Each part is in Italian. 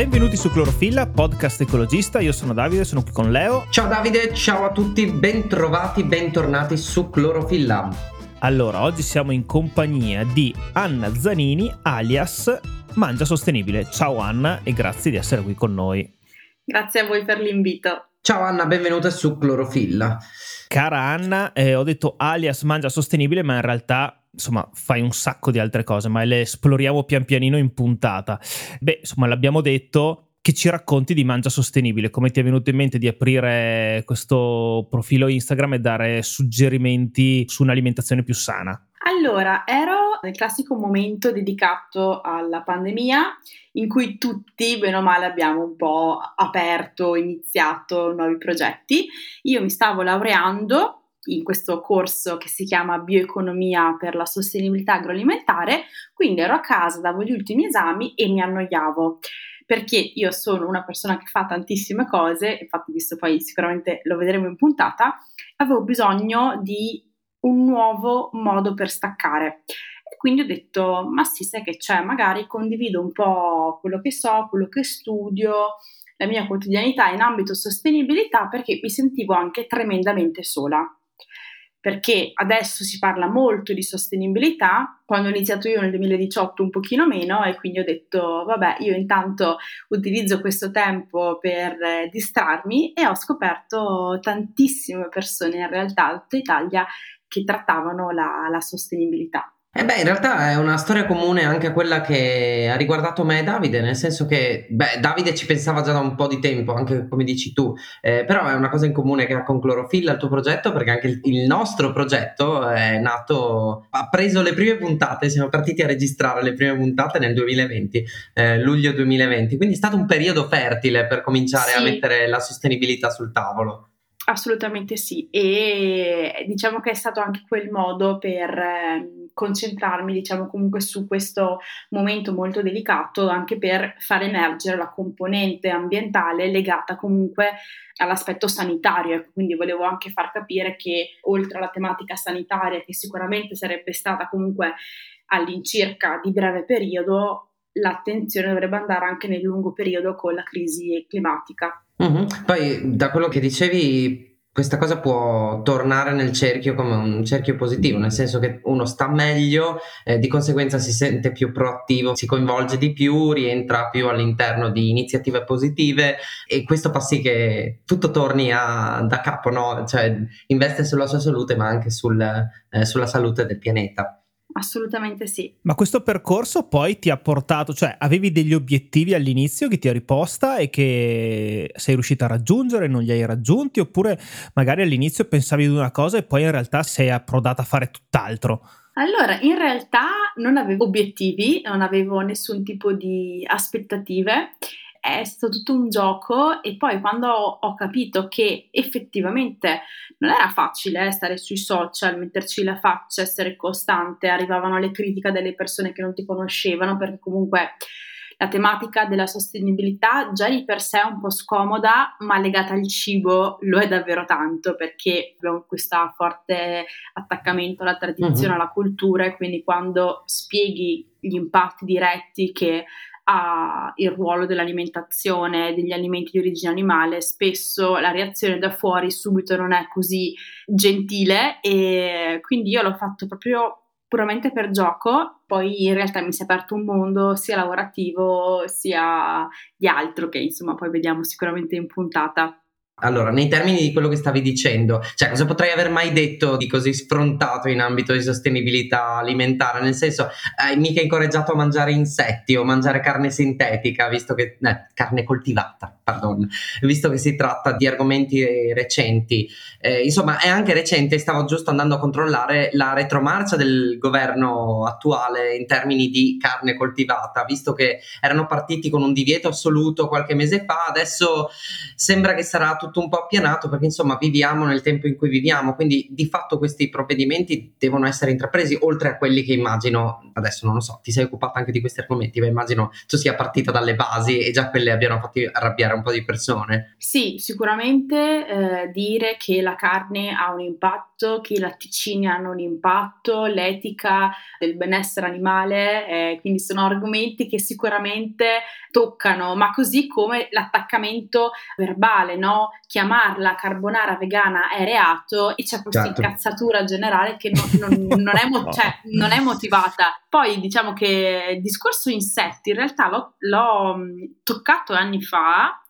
Benvenuti su Clorofilla, podcast ecologista. Io sono Davide, sono qui con Leo. Ciao Davide, ciao a tutti, bentrovati, bentornati su Clorofilla. Allora, oggi siamo in compagnia di Anna Zanini, alias Mangia Sostenibile. Ciao Anna e grazie di essere qui con noi. Grazie a voi per l'invito. Ciao Anna, benvenuta su Clorofilla. Cara Anna, eh, ho detto alias Mangia Sostenibile, ma in realtà insomma fai un sacco di altre cose, ma le esploriamo pian pianino in puntata. Beh, insomma, l'abbiamo detto, che ci racconti di Mangia Sostenibile, come ti è venuto in mente di aprire questo profilo Instagram e dare suggerimenti su un'alimentazione più sana? Allora, ero nel classico momento dedicato alla pandemia in cui tutti, bene o male, abbiamo un po' aperto, iniziato nuovi progetti. Io mi stavo laureando in questo corso che si chiama Bioeconomia per la sostenibilità agroalimentare, quindi ero a casa, davo gli ultimi esami e mi annoiavo perché io sono una persona che fa tantissime cose, infatti visto poi sicuramente lo vedremo in puntata, avevo bisogno di un nuovo modo per staccare. E quindi ho detto, ma sì, sai che c'è, magari condivido un po' quello che so, quello che studio, la mia quotidianità in ambito sostenibilità perché mi sentivo anche tremendamente sola perché adesso si parla molto di sostenibilità, quando ho iniziato io nel 2018 un pochino meno e quindi ho detto vabbè io intanto utilizzo questo tempo per eh, distrarmi e ho scoperto tantissime persone in realtà tutta Italia che trattavano la, la sostenibilità. Eh beh, in realtà è una storia comune anche a quella che ha riguardato me e Davide, nel senso che, beh, Davide ci pensava già da un po' di tempo, anche come dici tu, eh, però è una cosa in comune che ha con Clorofilla il tuo progetto, perché anche il, il, nostro progetto è nato, ha preso le prime puntate, siamo partiti a registrare le prime puntate nel 2020, eh, luglio 2020, quindi è stato un periodo fertile per cominciare sì. a mettere la sostenibilità sul tavolo. Assolutamente sì, e diciamo che è stato anche quel modo per eh, concentrarmi, diciamo comunque su questo momento molto delicato, anche per far emergere la componente ambientale legata comunque all'aspetto sanitario. Quindi volevo anche far capire che oltre alla tematica sanitaria, che sicuramente sarebbe stata comunque all'incirca di breve periodo, l'attenzione dovrebbe andare anche nel lungo periodo con la crisi climatica. Mm-hmm. Poi da quello che dicevi questa cosa può tornare nel cerchio come un cerchio positivo, nel senso che uno sta meglio, eh, di conseguenza si sente più proattivo, si coinvolge di più, rientra più all'interno di iniziative positive e questo fa sì che tutto torni a, da capo, no? cioè investe sulla sua salute ma anche sul, eh, sulla salute del pianeta. Assolutamente sì. Ma questo percorso poi ti ha portato, cioè avevi degli obiettivi all'inizio che ti ha riposta e che sei riuscita a raggiungere, non li hai raggiunti, oppure magari all'inizio pensavi di una cosa e poi in realtà sei approdata a fare tutt'altro? Allora, in realtà non avevo obiettivi, non avevo nessun tipo di aspettative è stato tutto un gioco e poi quando ho, ho capito che effettivamente non era facile eh, stare sui social, metterci la faccia, essere costante, arrivavano le critiche delle persone che non ti conoscevano perché comunque la tematica della sostenibilità già di per sé è un po' scomoda, ma legata al cibo lo è davvero tanto perché abbiamo questo forte attaccamento alla tradizione, alla cultura e quindi quando spieghi gli impatti diretti che ha il ruolo dell'alimentazione degli alimenti di origine animale, spesso la reazione da fuori subito non è così gentile e quindi io l'ho fatto proprio puramente per gioco, poi in realtà mi si è aperto un mondo sia lavorativo sia di altro che insomma poi vediamo sicuramente in puntata. Allora, nei termini di quello che stavi dicendo, cioè cosa potrei aver mai detto di così sfrontato in ambito di sostenibilità alimentare? Nel senso, hai mica incoraggiato a mangiare insetti o mangiare carne sintetica, visto che eh, carne coltivata, pardon, visto che si tratta di argomenti recenti. Eh, insomma, è anche recente, stavo giusto andando a controllare la retromarcia del governo attuale in termini di carne coltivata, visto che erano partiti con un divieto assoluto qualche mese fa, adesso sembra che sarà tutto tutto un po' appianato perché insomma viviamo nel tempo in cui viviamo, quindi di fatto questi provvedimenti devono essere intrapresi oltre a quelli che immagino, adesso non lo so, ti sei occupata anche di questi argomenti, ma immagino tu sia partita dalle basi e già quelle abbiano fatto arrabbiare un po' di persone. Sì, sicuramente eh, dire che la carne ha un impatto, che i latticini hanno un impatto, l'etica del benessere animale, eh, quindi sono argomenti che sicuramente toccano, ma così come l'attaccamento verbale, no? Chiamarla carbonara vegana è reato e c'è questa certo. incazzatura generale che non, non, non, è mo- cioè, non, è motivata. Poi diciamo che il discorso insetti in realtà l'ho, l'ho toccato anni fa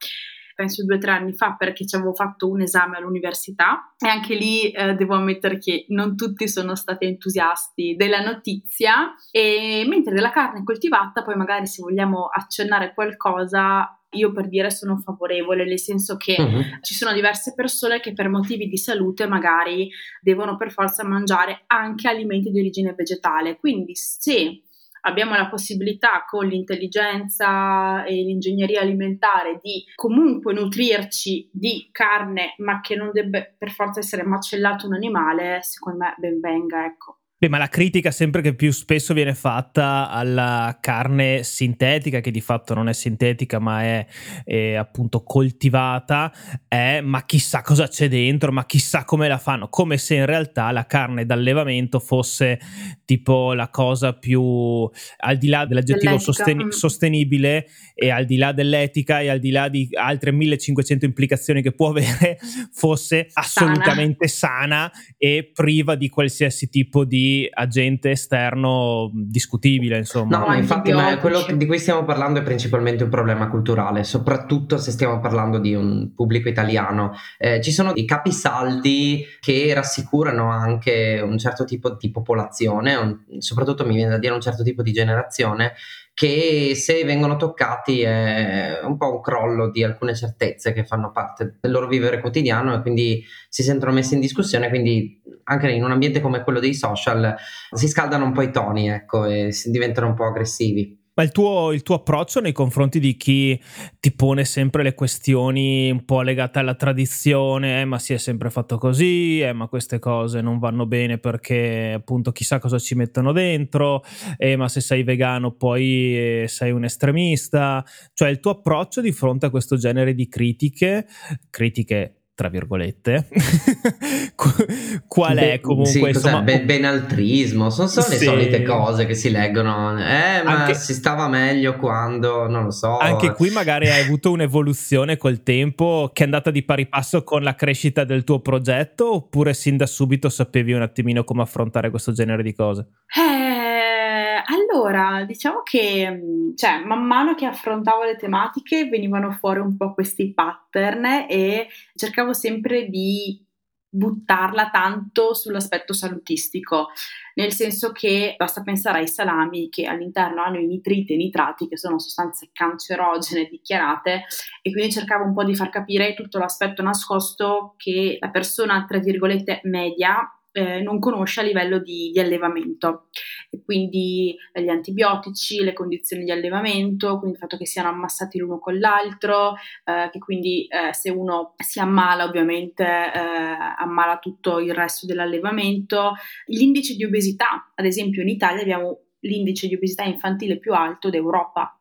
penso due o tre anni fa perché ci avevo fatto un esame all'università e anche lì eh, devo ammettere che non tutti sono stati entusiasti della notizia e mentre della carne coltivata poi magari se vogliamo accennare qualcosa io per dire sono favorevole, nel senso che uh-huh. ci sono diverse persone che per motivi di salute magari devono per forza mangiare anche alimenti di origine vegetale. Quindi se abbiamo la possibilità con l'intelligenza e l'ingegneria alimentare di comunque nutrirci di carne, ma che non debba per forza essere macellato un animale, secondo me ben venga, ecco. Beh, ma la critica sempre che più spesso viene fatta alla carne sintetica, che di fatto non è sintetica ma è, è, appunto coltivata, è ma chissà cosa c'è dentro, ma chissà come la fanno, come se in realtà la carne d'allevamento fosse tipo la cosa più al di là dell'aggettivo sosten- mm. sostenibile e al di là dell'etica e al di là di altre 1500 implicazioni che può avere, fosse assolutamente sana, sana e priva di qualsiasi tipo di agente esterno discutibile, insomma. No, ma infatti ma quello di cui stiamo parlando è principalmente un problema culturale, soprattutto se stiamo parlando di un pubblico italiano. Eh, ci sono dei capisaldi che rassicurano anche un certo tipo di popolazione, un, soprattutto mi viene da dire un certo tipo di generazione, che se vengono toccati è un po' un crollo di alcune certezze che fanno parte del loro vivere quotidiano e quindi si sentono messe in discussione, quindi anche in un ambiente come quello dei social si scaldano un po' i toni ecco, e diventano un po' aggressivi. Ma il tuo, il tuo, approccio nei confronti di chi ti pone sempre le questioni un po' legate alla tradizione, eh, ma si è sempre fatto così, eh, ma queste cose non vanno bene perché appunto chissà cosa ci mettono dentro, eh, ma se sei vegano poi eh, sei un estremista, cioè il tuo approccio di fronte a questo genere di critiche, critiche tra virgolette, qual è comunque sì, insomma, ben, benaltrismo, sono solo sì. le solite cose che si leggono, eh ma anche, si stava meglio quando, non lo so. Anche qui magari hai avuto un'evoluzione col tempo che è andata di pari passo con la crescita del tuo progetto oppure sin da subito sapevi un attimino come affrontare questo genere di cose? Eh, allora, diciamo che mm, cioè, man mano che affrontavo le tematiche venivano fuori un po' questi pattern e cercavo sempre di buttarla tanto sull'aspetto salutistico, nel senso che basta pensare ai salami che all'interno hanno i nitriti e i nitrati, che sono sostanze cancerogene dichiarate, e quindi cercavo un po' di far capire tutto l'aspetto nascosto che la persona, tra virgolette, media eh, non conosce a livello di, di, allevamento. E quindi eh, gli antibiotici, le condizioni di allevamento, quindi il fatto che siano ammassati l'uno con l'altro, eh, che quindi eh, se uno si ammala ovviamente eh, ammala tutto il resto dell'allevamento, l'indice di obesità, ad esempio in Italia abbiamo l'indice di obesità infantile più alto d'Europa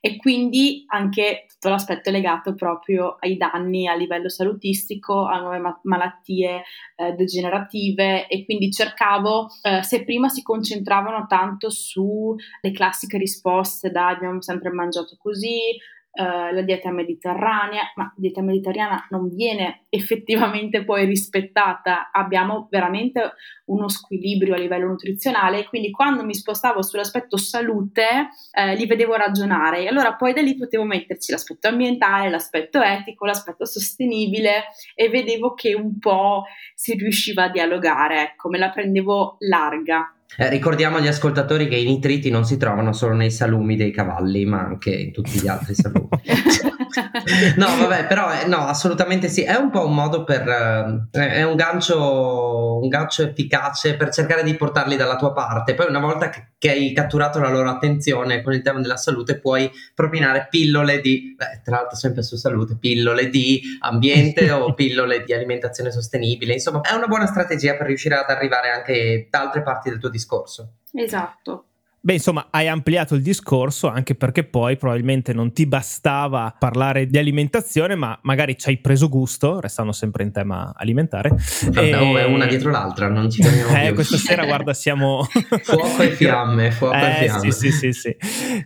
e quindi anche tutto l'aspetto legato proprio ai danni a livello salutistico, a nuove ma- malattie eh, degenerative. E quindi cercavo, eh, se prima si concentravano tanto sulle classiche risposte da abbiamo sempre mangiato così, Uh, la dieta mediterranea, ma la dieta mediterranea non viene effettivamente poi rispettata, abbiamo veramente uno squilibrio a livello nutrizionale, quindi quando mi spostavo sull'aspetto salute eh, li vedevo ragionare e allora poi da lì potevo metterci l'aspetto ambientale, l'aspetto etico, l'aspetto sostenibile e vedevo che un po' si riusciva a dialogare, ecco, me la prendevo larga. Eh, ricordiamo agli ascoltatori che i nitriti non si trovano solo nei salumi dei cavalli, ma anche in tutti gli altri salumi. no, vabbè, però eh, no, assolutamente sì. È un po' un modo per. Eh, è un gancio, un gancio efficace per cercare di portarli dalla tua parte. Poi, una volta che, che hai catturato la loro attenzione con il tema della salute, puoi propinare pillole di. Beh, tra l'altro, sempre su salute, pillole di ambiente o pillole di alimentazione sostenibile. Insomma, è una buona strategia per riuscire ad arrivare anche da altre parti del tuo discorso. Esatto. Beh, insomma, hai ampliato il discorso anche perché poi probabilmente non ti bastava parlare di alimentazione, ma magari ci hai preso gusto, restando sempre in tema alimentare. Vabbè, e... oh, una dietro l'altra, non ci fermiamo eh, questa sera, guarda, siamo... fuoco e fiamme, fuoco eh, e fiamme. Sì, sì, sì, sì.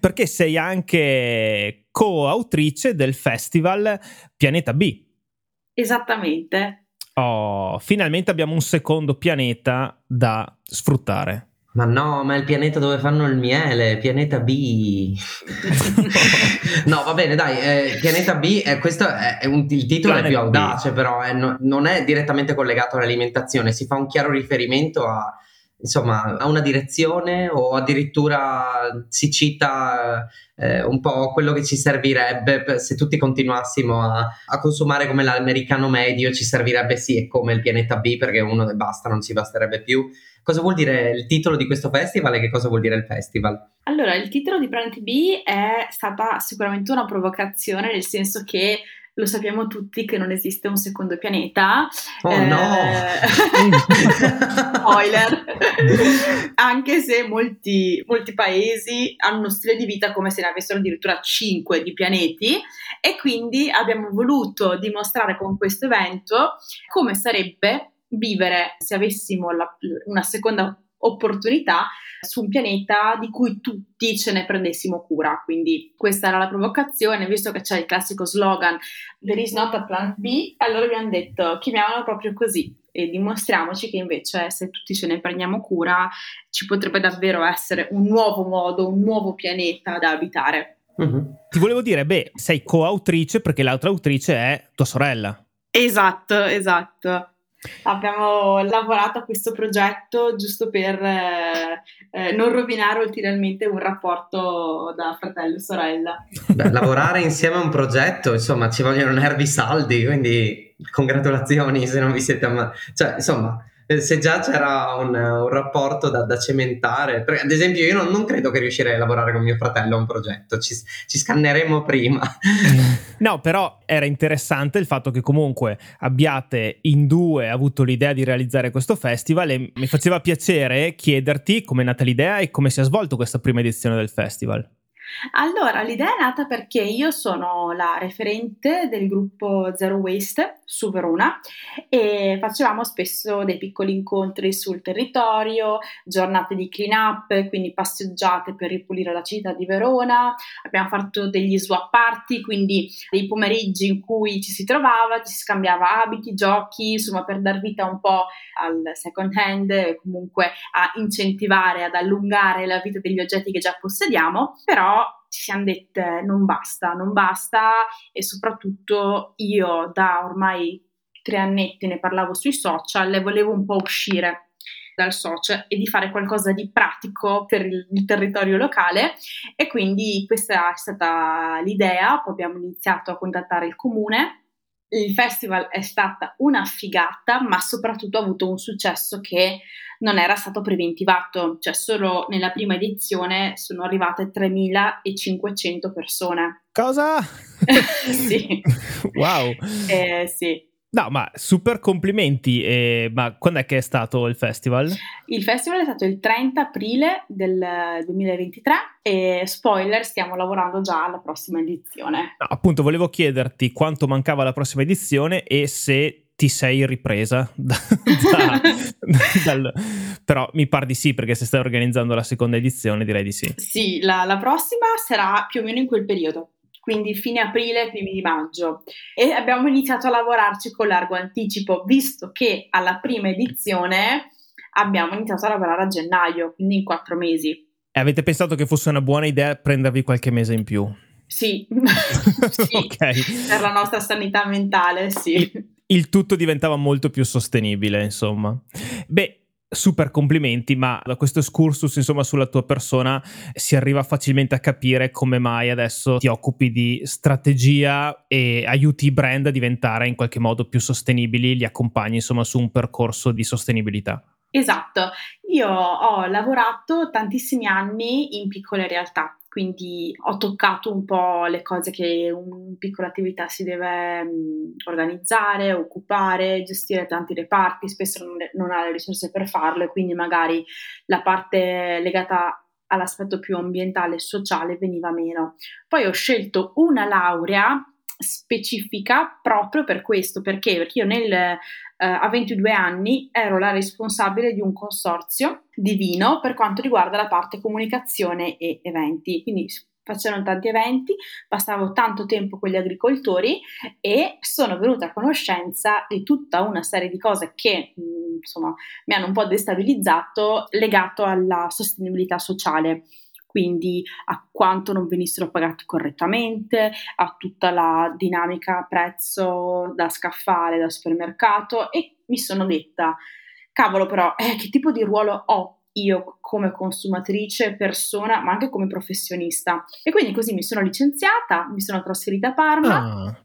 Perché sei anche co-autrice del festival Pianeta B. Esattamente. Oh, finalmente abbiamo un secondo pianeta da sfruttare. Ma no, ma è il pianeta dove fanno il miele, pianeta B. no, va bene, dai, eh, pianeta B, eh, questo è, è un, il titolo Planet è più audace, B. però eh, no, non è direttamente collegato all'alimentazione, si fa un chiaro riferimento a, insomma, a una direzione o addirittura si cita eh, un po' quello che ci servirebbe per, se tutti continuassimo a, a, consumare come l'americano medio, ci servirebbe sì, è come il pianeta B perché uno e basta, non ci basterebbe più. Cosa vuol dire il titolo di questo festival e che cosa vuol dire il festival? Allora, il titolo di Planet B è stata sicuramente una provocazione, nel senso che lo sappiamo tutti che non esiste un secondo pianeta. Oh eh, no! spoiler! Anche se molti, molti, paesi hanno uno stile di vita come se ne avessero addirittura cinque di pianeti e quindi abbiamo voluto dimostrare con questo evento come sarebbe vivere se avessimo la, una seconda opportunità su un pianeta di cui tutti ce ne prendessimo cura. Quindi questa era la provocazione, visto che c'è il classico slogan There is not a planet B, allora abbiamo detto chiamiamolo proprio così e dimostriamoci che invece se tutti ce ne prendiamo cura ci potrebbe davvero essere un nuovo modo, un nuovo pianeta da abitare. Mm-hmm. Ti volevo dire, beh, sei coautrice perché l'altra autrice è tua sorella. Esatto, esatto. Abbiamo lavorato a questo progetto giusto per eh, eh, non rovinare ulteriormente un rapporto da fratello e sorella. Beh, lavorare insieme a un progetto, insomma, ci vogliono nervi saldi, quindi congratulazioni se non vi siete ammazzato. Cioè, insomma, se già c'era un, un rapporto da, da, cementare, perché, ad esempio io non, non, credo che riuscirei a lavorare con mio fratello a un progetto, ci, ci scanneremo prima. no, però era interessante il fatto che comunque abbiate in due avuto l'idea di realizzare questo festival e mi faceva piacere chiederti come è nata l'idea e come si è svolto questa prima edizione del festival. Allora, l'idea è nata perché io sono la referente del gruppo Zero Waste su Verona e facevamo spesso dei piccoli incontri sul territorio, giornate di clean up, quindi passeggiate per ripulire la città di Verona. Abbiamo fatto degli swap party, quindi dei pomeriggi in cui ci si trovava, ci si scambiava abiti, giochi, insomma per dar vita un po' al second hand e comunque a incentivare, ad allungare la vita degli oggetti che già possediamo, però ci siamo dette non basta, non basta e soprattutto io da ormai tre annetti ne parlavo sui social e volevo un po' uscire dal social e di fare qualcosa di pratico per il, territorio locale. E quindi questa è stata l'idea, poi abbiamo iniziato a contattare il comune. Il festival è stata una figata, ma soprattutto ha avuto un successo che non era stato preventivato, cioè solo nella prima edizione sono arrivate 3500 persone. Cosa? sì. wow. Eh, sì. No, ma super complimenti. Eh, ma quando è che è stato il festival? Il festival è stato il 30 aprile del 2023 e spoiler, stiamo lavorando già alla prossima edizione. No, appunto, volevo chiederti quanto mancava la prossima edizione e se ti sei ripresa da, da, dal... però mi par di sì perché se stai organizzando la seconda edizione direi di sì sì la, la prossima sarà più o meno in quel periodo quindi fine aprile, primi di maggio. E abbiamo iniziato a lavorarci con largo anticipo, visto che alla prima edizione abbiamo iniziato a lavorare a gennaio, quindi in quattro mesi. E avete pensato che fosse una buona idea prendervi qualche mese in più? Sì, sì okay. per la nostra sanità mentale, sì. Il, tutto diventava molto più sostenibile, insomma. Beh, super complimenti, ma da questo excursus, insomma, sulla tua persona si arriva facilmente a capire come mai adesso ti occupi di strategia e aiuti i brand a diventare in qualche modo più sostenibili, li accompagni, insomma, su un percorso di sostenibilità. Esatto, io ho lavorato tantissimi anni in piccole realtà, quindi ho toccato un po' le cose che una piccola attività si deve um, organizzare, occupare, gestire tanti reparti, spesso non, non ha le risorse per farlo e quindi magari la parte legata all'aspetto più ambientale e sociale veniva meno. Poi ho scelto una laurea specifica proprio per questo, perché? Perché io nel, eh, a 22 anni ero la responsabile di un consorzio di vino per quanto riguarda la parte comunicazione e eventi, quindi facevano tanti eventi, passavo tanto tempo con gli agricoltori e sono venuta a conoscenza di tutta una serie di cose che insomma mi hanno un po' destabilizzato legato alla sostenibilità sociale quindi a quanto non venissero pagati correttamente, a tutta la dinamica prezzo da scaffale da supermercato e mi sono detta, cavolo però, eh, che tipo di ruolo ho io come consumatrice, persona, ma anche come professionista. E quindi così mi sono licenziata, mi sono trasferita a Parma. Ah.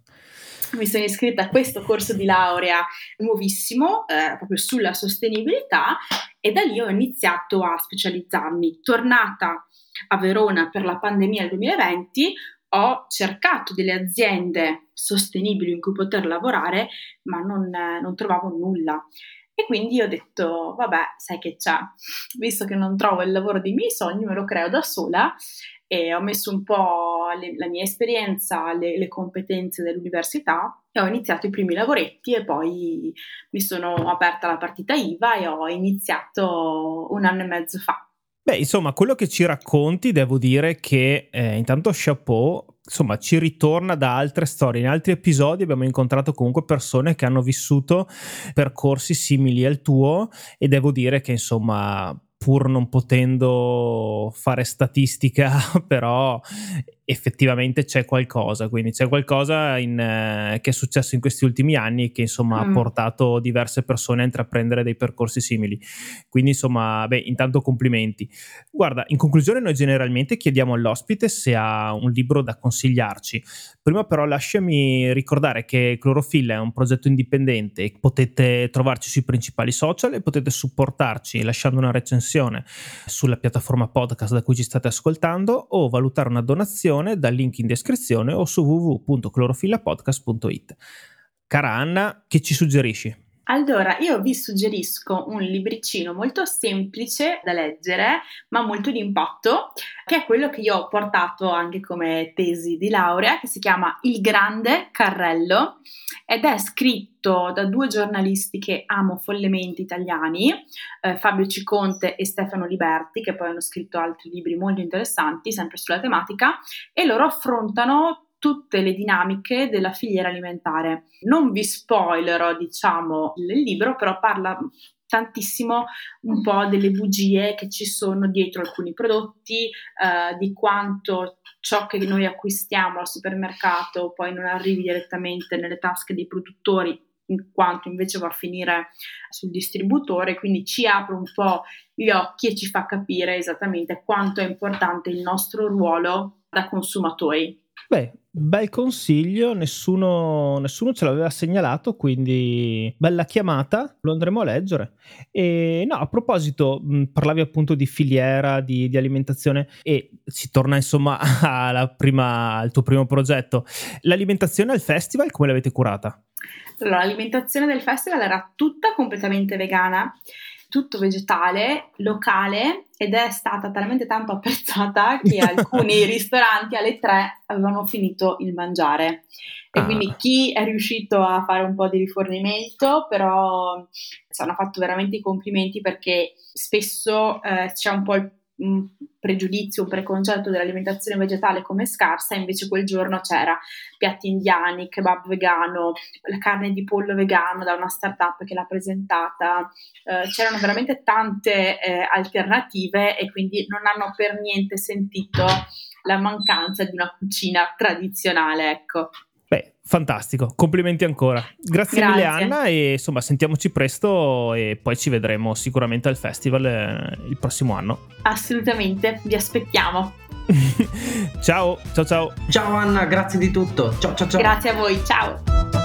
Mi sono iscritta a questo corso di laurea nuovissimo, eh, proprio sulla sostenibilità, e da lì ho iniziato a specializzarmi. Tornata a Verona per la pandemia del 2020, ho cercato delle aziende sostenibili in cui poter lavorare, ma non, non trovavo nulla. E quindi ho detto, vabbè, sai che c'è, visto che non trovo il lavoro dei miei sogni, me lo creo da sola e ho messo un po' le, la mia esperienza, le, le, competenze dell'università e ho iniziato i primi lavoretti e poi mi sono aperta la partita IVA e ho iniziato un anno e mezzo fa. Beh, insomma, quello che ci racconti, devo dire che eh, intanto chapeau, insomma, ci ritorna da altre storie. In altri episodi abbiamo incontrato comunque persone che hanno vissuto percorsi simili al tuo e devo dire che, insomma, pur non potendo fare statistica, però effettivamente c'è qualcosa, quindi c'è qualcosa in, eh, che è successo in questi ultimi anni che insomma mm. ha portato diverse persone a intraprendere dei percorsi simili. Quindi insomma, beh, intanto complimenti. Guarda, in conclusione noi generalmente chiediamo all'ospite se ha un libro da consigliarci. Prima però lasciami ricordare che Clorofilla è un progetto indipendente, potete trovarci sui principali social e potete supportarci lasciando una recensione sulla piattaforma podcast da cui ci state ascoltando o valutare una donazione informazione dal link in descrizione o su www.clorofillapodcast.it. Cara Anna, che ci suggerisci? Allora, io vi suggerisco un libricino molto semplice da leggere, ma molto di impatto, che è quello che io ho portato anche come tesi di laurea, che si chiama Il Grande Carrello ed è scritto da due giornalisti che amo follemente italiani, eh, Fabio Ciconte e Stefano Liberti, che poi hanno scritto altri libri molto interessanti, sempre sulla tematica, e loro affrontano tutte le dinamiche della filiera alimentare. Non vi spoilerò, diciamo, il libro, però parla tantissimo un po' delle bugie che ci sono dietro alcuni prodotti, eh, di quanto ciò che noi acquistiamo al supermercato poi non arrivi direttamente nelle tasche dei produttori in quanto invece va a finire sul distributore, quindi ci apre un po' gli occhi e ci fa capire esattamente quanto è importante il nostro ruolo da consumatori. Beh, bel consiglio, nessuno, nessuno, ce l'aveva segnalato, quindi bella chiamata, lo andremo a leggere. E no, a proposito, parlavi appunto di filiera, di, di, alimentazione e si torna insomma prima, al tuo primo progetto. L'alimentazione al festival come l'avete curata? Allora, l'alimentazione del festival era tutta completamente vegana tutto vegetale, locale ed è stata talmente tanto apprezzata che alcuni ristoranti alle tre avevano finito il mangiare. E ah. quindi chi è riuscito a fare un po' di rifornimento, però ci hanno fatto veramente i complimenti perché spesso eh, c'è un po' il un pregiudizio, un preconcetto dell'alimentazione vegetale come scarsa, invece quel giorno c'era piatti indiani, kebab vegano, la carne di pollo vegano da una startup che l'ha presentata, eh, c'erano veramente tante eh, alternative e quindi non hanno per niente sentito la mancanza di una cucina tradizionale, ecco. Beh, Fantastico, complimenti ancora. Grazie, Grazie, mille Anna e insomma sentiamoci presto e poi ci vedremo sicuramente al festival eh, il prossimo anno. Assolutamente, vi aspettiamo. ciao, ciao ciao. Ciao Anna, grazie di tutto. Ciao ciao ciao. Grazie a voi, ciao.